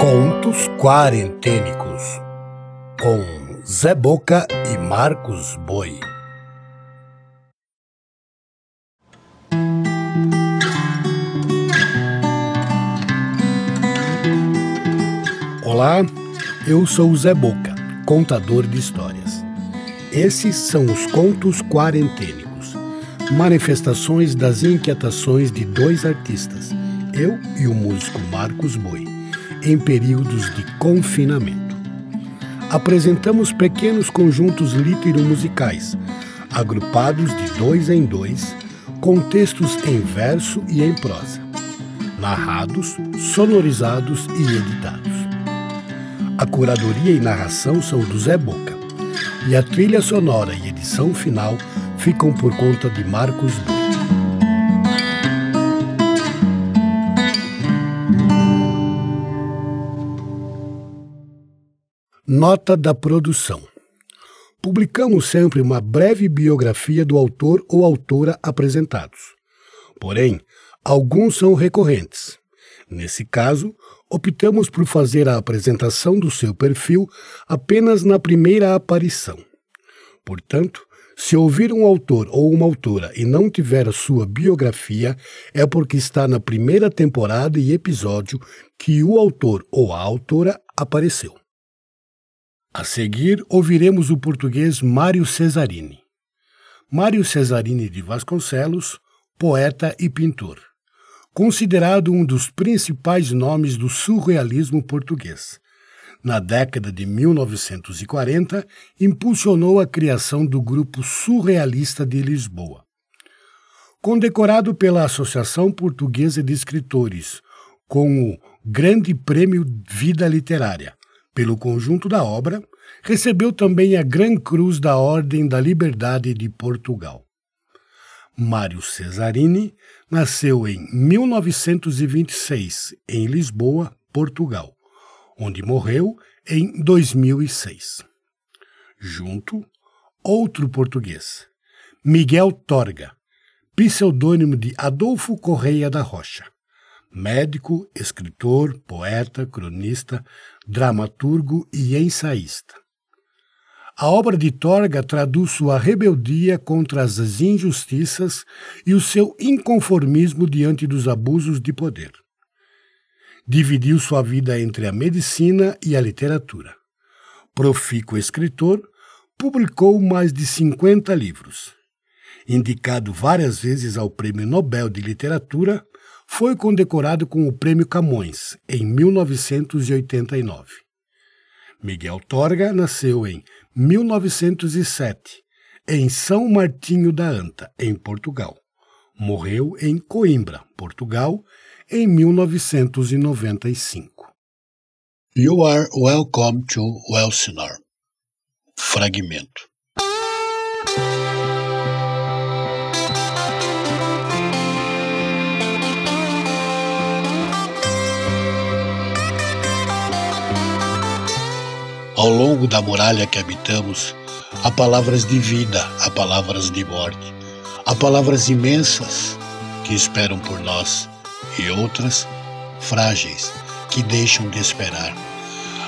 Contos Quarentênicos com Zé Boca e Marcos Boi. Olá, eu sou Zé Boca, contador de histórias. Esses são os contos quarentênicos, manifestações das inquietações de dois artistas, eu e o músico Marcos Boi em períodos de confinamento. Apresentamos pequenos conjuntos litero-musicais, agrupados de dois em dois, com textos em verso e em prosa, narrados, sonorizados e editados. A curadoria e narração são do Zé Boca, e a trilha sonora e edição final ficam por conta de Marcos Boi. Nota da produção. Publicamos sempre uma breve biografia do autor ou autora apresentados. Porém, alguns são recorrentes. Nesse caso, optamos por fazer a apresentação do seu perfil apenas na primeira aparição. Portanto, se ouvir um autor ou uma autora e não tiver a sua biografia, é porque está na primeira temporada e episódio que o autor ou a autora apareceu. A seguir, ouviremos o português Mário Cesarini. Mário Cesarini de Vasconcelos, poeta e pintor. Considerado um dos principais nomes do surrealismo português. Na década de 1940, impulsionou a criação do Grupo Surrealista de Lisboa. Condecorado pela Associação Portuguesa de Escritores com o Grande Prêmio Vida Literária, pelo conjunto da obra, recebeu também a Gran Cruz da Ordem da Liberdade de Portugal. Mário Cesarini nasceu em 1926 em Lisboa, Portugal, onde morreu em 2006. Junto, outro português, Miguel Torga, pseudônimo de Adolfo Correia da Rocha médico, escritor, poeta, cronista, dramaturgo e ensaísta. A obra de Torga traduz sua rebeldia contra as injustiças e o seu inconformismo diante dos abusos de poder. Dividiu sua vida entre a medicina e a literatura. Profícuo escritor, publicou mais de 50 livros. Indicado várias vezes ao Prêmio Nobel de Literatura, foi condecorado com o Prêmio Camões em 1989. Miguel Torga nasceu em 1907 em São Martinho da Anta, em Portugal. Morreu em Coimbra, Portugal, em 1995. You are welcome to Elsinore. Fragmento. Ao longo da muralha que habitamos, há palavras de vida, há palavras de morte, há palavras imensas que esperam por nós e outras frágeis que deixam de esperar.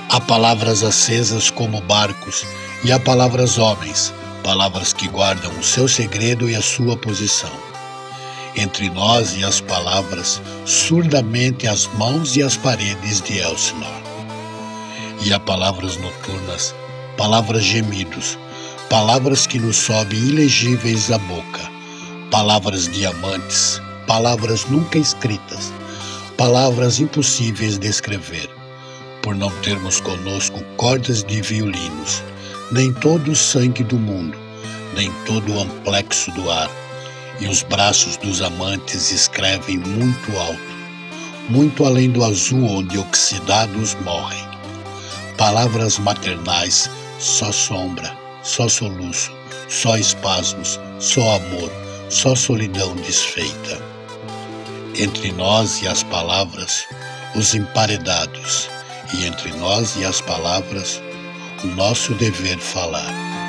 Há palavras acesas como barcos e há palavras homens, palavras que guardam o seu segredo e a sua posição. Entre nós e as palavras, surdamente as mãos e as paredes de Elsinore e há palavras noturnas, palavras gemidos, palavras que nos sobem ilegíveis à boca, palavras diamantes, palavras nunca escritas, palavras impossíveis de escrever, por não termos conosco cordas de violinos, nem todo o sangue do mundo, nem todo o amplexo do ar, e os braços dos amantes escrevem muito alto, muito além do azul onde oxidados morrem Palavras maternais, só sombra, só soluço, só espasmos, só amor, só solidão desfeita. Entre nós e as palavras, os emparedados, e entre nós e as palavras, o nosso dever falar.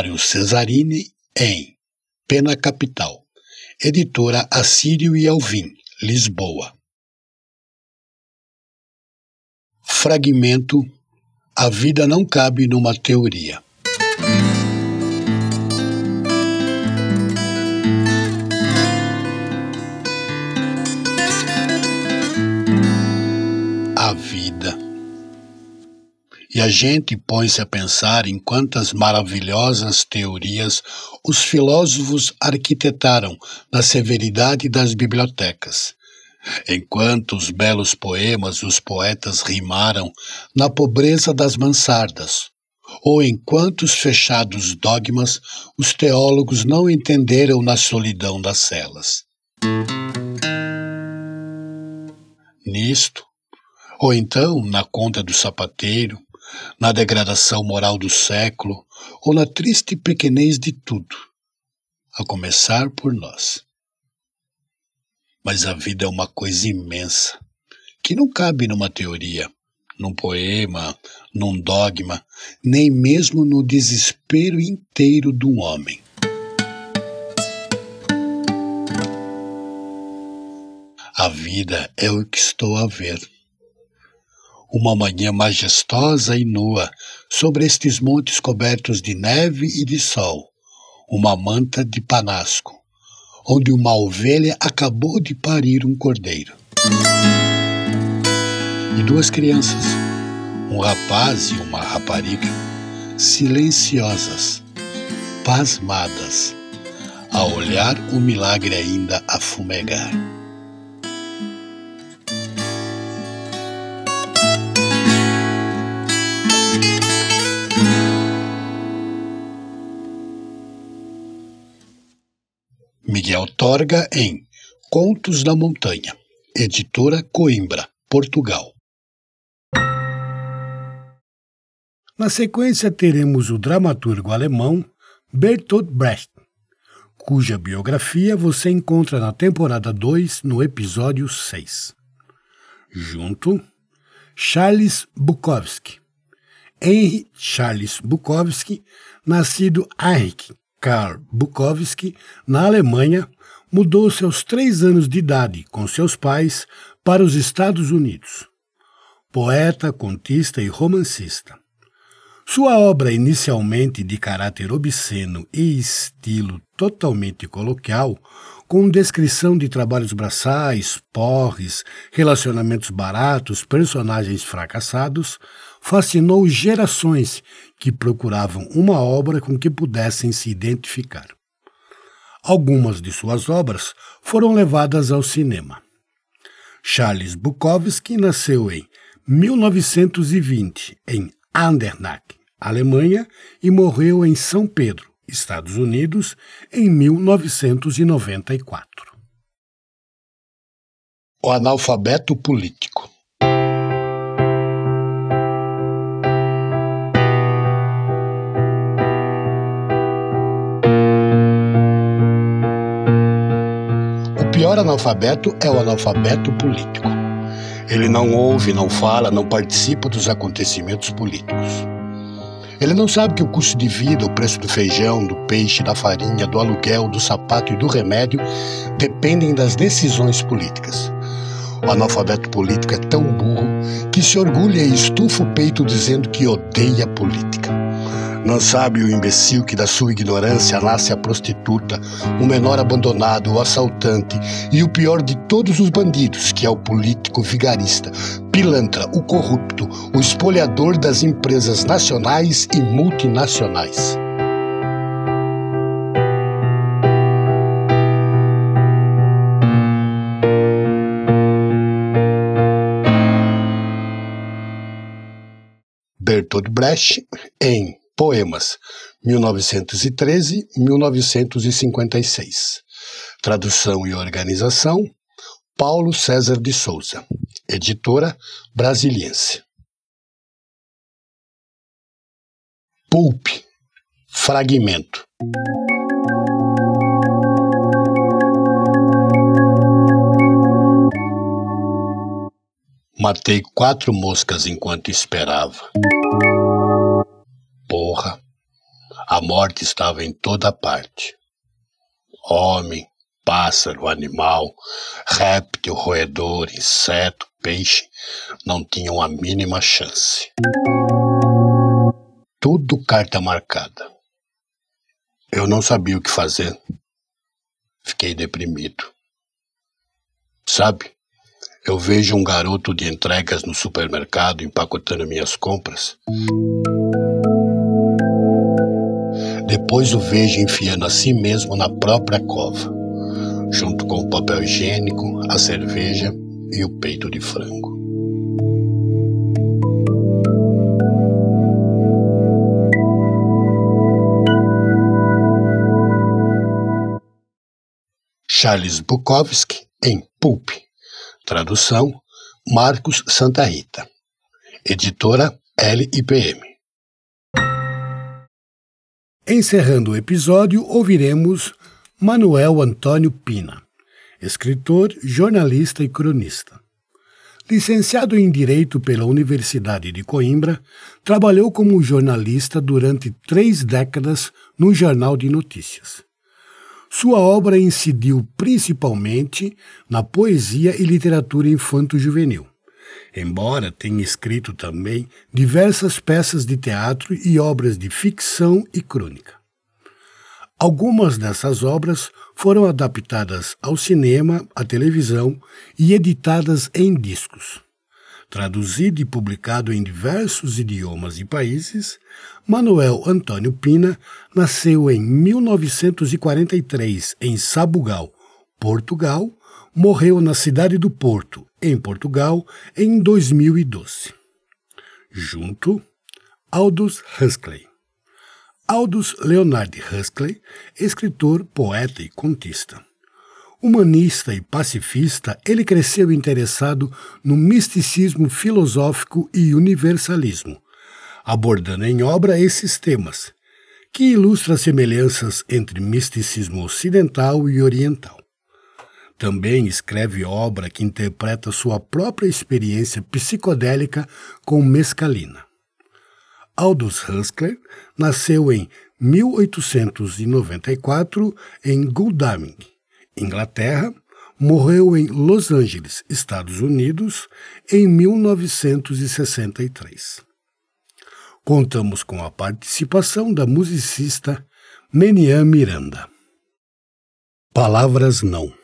Mário Cesarini em Pena Capital, editora Assírio e Alvim, Lisboa. Fragmento A vida não cabe numa teoria. E a gente põe-se a pensar em quantas maravilhosas teorias os filósofos arquitetaram na severidade das bibliotecas enquanto os belos poemas os poetas rimaram na pobreza das mansardas, ou enquanto os fechados dogmas os teólogos não entenderam na solidão das celas. Nisto, ou então na conta do sapateiro, na degradação moral do século, ou na triste pequenez de tudo, a começar por nós. Mas a vida é uma coisa imensa, que não cabe numa teoria, num poema, num dogma, nem mesmo no desespero inteiro de um homem. A vida é o que estou a ver. Uma manhã majestosa e nua, sobre estes montes cobertos de neve e de sol, uma manta de panasco onde uma ovelha acabou de parir um cordeiro. E duas crianças, um rapaz e uma rapariga, silenciosas, pasmadas, a olhar o milagre ainda a fumegar. Miguel Torga em Contos da Montanha, editora Coimbra, Portugal. Na sequência, teremos o dramaturgo alemão Bertolt Brecht, cuja biografia você encontra na temporada 2, no episódio 6. Junto, Charles Bukowski. Henry Charles Bukowski, nascido Heinrich Karl Bukowski, na Alemanha, mudou-se aos três anos de idade com seus pais para os Estados Unidos. Poeta, contista e romancista. Sua obra, inicialmente de caráter obsceno e estilo totalmente coloquial, com descrição de trabalhos braçais, porres, relacionamentos baratos, personagens fracassados, fascinou gerações que procuravam uma obra com que pudessem se identificar. Algumas de suas obras foram levadas ao cinema. Charles Bukowski nasceu em 1920 em Andernach, Alemanha, e morreu em São Pedro, Estados Unidos, em 1994. O analfabeto político. Pior analfabeto é o analfabeto político. Ele não ouve, não fala, não participa dos acontecimentos políticos. Ele não sabe que o custo de vida, o preço do feijão, do peixe, da farinha, do aluguel, do sapato e do remédio dependem das decisões políticas. O analfabeto político é tão burro que se orgulha e estufa o peito dizendo que odeia política. Não sabe o imbecil que da sua ignorância nasce a prostituta, o menor abandonado, o assaltante e o pior de todos os bandidos, que é o político vigarista, pilantra, o corrupto, o espoliador das empresas nacionais e multinacionais. Bertolt Brecht em Poemas, 1913-1956. Tradução e organização: Paulo César de Souza. Editora Brasiliense. Pulp. Fragmento. Matei quatro moscas enquanto esperava. A morte estava em toda parte. Homem, pássaro, animal, réptil, roedor, inseto, peixe não tinham a mínima chance. Tudo carta marcada. Eu não sabia o que fazer. Fiquei deprimido. Sabe, eu vejo um garoto de entregas no supermercado empacotando minhas compras. Depois o vejo enfiando a si mesmo na própria cova, junto com o papel higiênico, a cerveja e o peito de frango. Charles Bukowski em Pulp. Tradução Marcos Santa Rita. Editora LIPM. Encerrando o episódio, ouviremos Manuel Antônio Pina, escritor, jornalista e cronista. Licenciado em Direito pela Universidade de Coimbra, trabalhou como jornalista durante três décadas no Jornal de Notícias. Sua obra incidiu principalmente na poesia e literatura infanto-juvenil, embora tenha escrito também diversas peças de teatro e obras de ficção e crônica. Algumas dessas obras foram adaptadas ao cinema, à televisão e editadas em discos. Traduzido e publicado em diversos idiomas e países, Manuel Antônio Pina nasceu em 1943 em Sabugal, Portugal, morreu na cidade do Porto, em Portugal, em 2012. Junto, Aldous Huxley. Aldous Leonard Huxley, escritor, poeta e contista. Humanista e pacifista, ele cresceu interessado no misticismo filosófico e universalismo, abordando em obra esses temas, que ilustra semelhanças entre misticismo ocidental e oriental. Também escreve obra que interpreta sua própria experiência psicodélica com mescalina. Aldous Huxley nasceu em 1894 em Godalming, Inglaterra, morreu em Los Angeles, Estados Unidos, em 1963. Contamos com a participação da musicista Menian Miranda. Palavras não.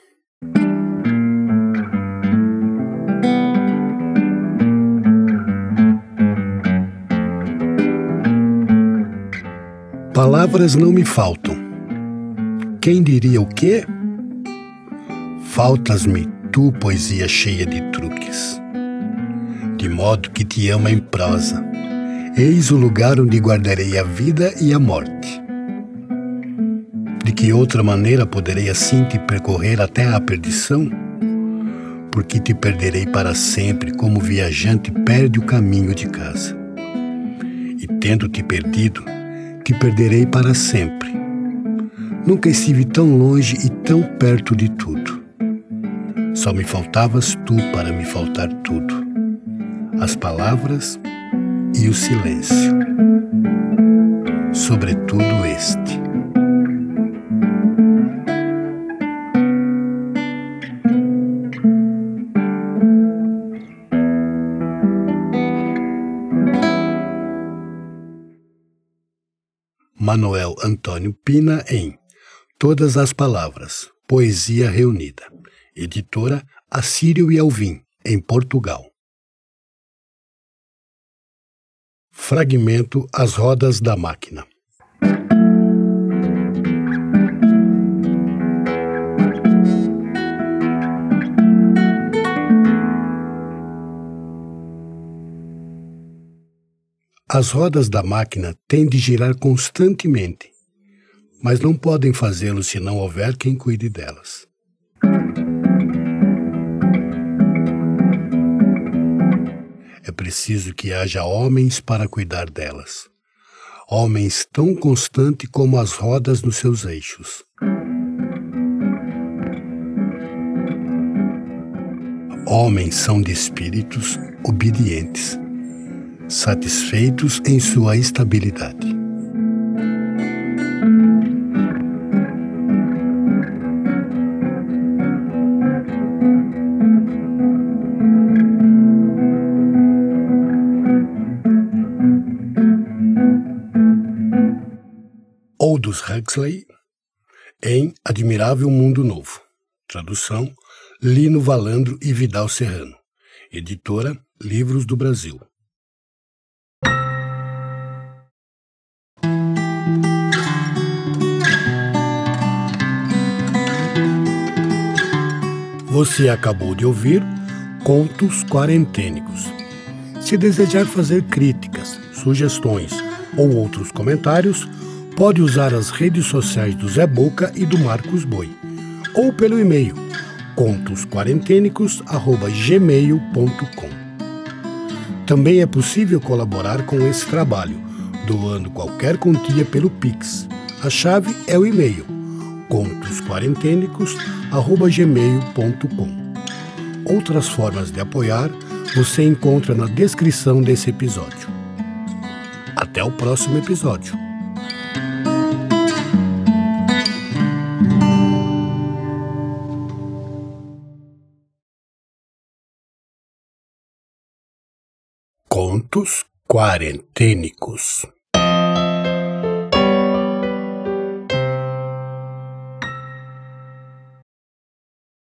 Palavras não me faltam. Quem diria o quê? Faltas-me tu, poesia cheia de truques, de modo que te ama em prosa. Eis o lugar onde guardarei a vida e a morte. De que outra maneira poderei assim te percorrer até a perdição? Porque te perderei para sempre, como viajante perde o caminho de casa. E tendo-te perdido, te perderei para sempre. Nunca estive tão longe e tão perto de tudo. Só me faltavas tu para me faltar tudo. As palavras e o silêncio. Sobretudo este. Manuel Antônio Pina em Todas as Palavras, Poesia Reunida editora Assírio e Alvim, em Portugal. Fragmento As Rodas da Máquina. As rodas da máquina têm de girar constantemente, mas não podem fazê-lo se não houver quem cuide delas. é preciso que haja homens para cuidar delas. Homens tão constantes como as rodas nos seus eixos. Homens são de espíritos obedientes, satisfeitos em sua estabilidade. Aldous Huxley em Admirável Mundo Novo. Tradução: Lino Valandro e Vidal Serrano. Editora: Livros do Brasil. Você acabou de ouvir Contos Quarentênicos. Se desejar fazer críticas, sugestões ou outros comentários, pode usar as redes sociais do Zé Boca e do Marcos Boi, ou pelo e-mail contosquarentenicos@gmail.com. Também é possível colaborar com esse trabalho, doando qualquer quantia pelo Pix. A chave é o e-mail contosquarentenicos@gmail.com. Outras formas de apoiar você encontra na descrição desse episódio. Até o próximo episódio. Contos Quarentênicos